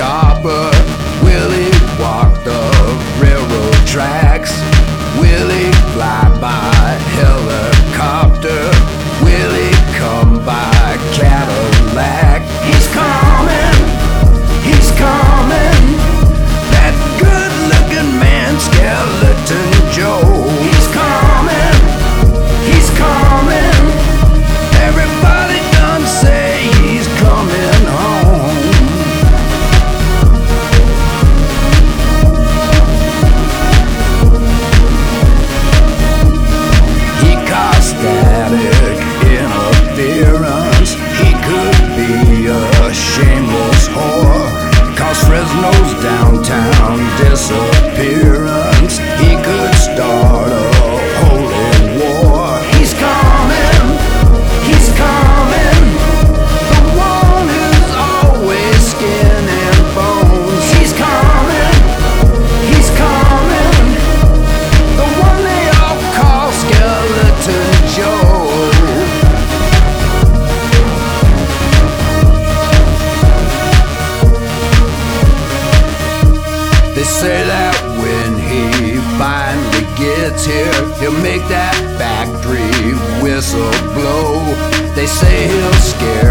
chopper. Willie walk the railroad tracks. Willie fly by helicopter. They say that when he finally gets here, he'll make that factory whistle blow. They say he'll scare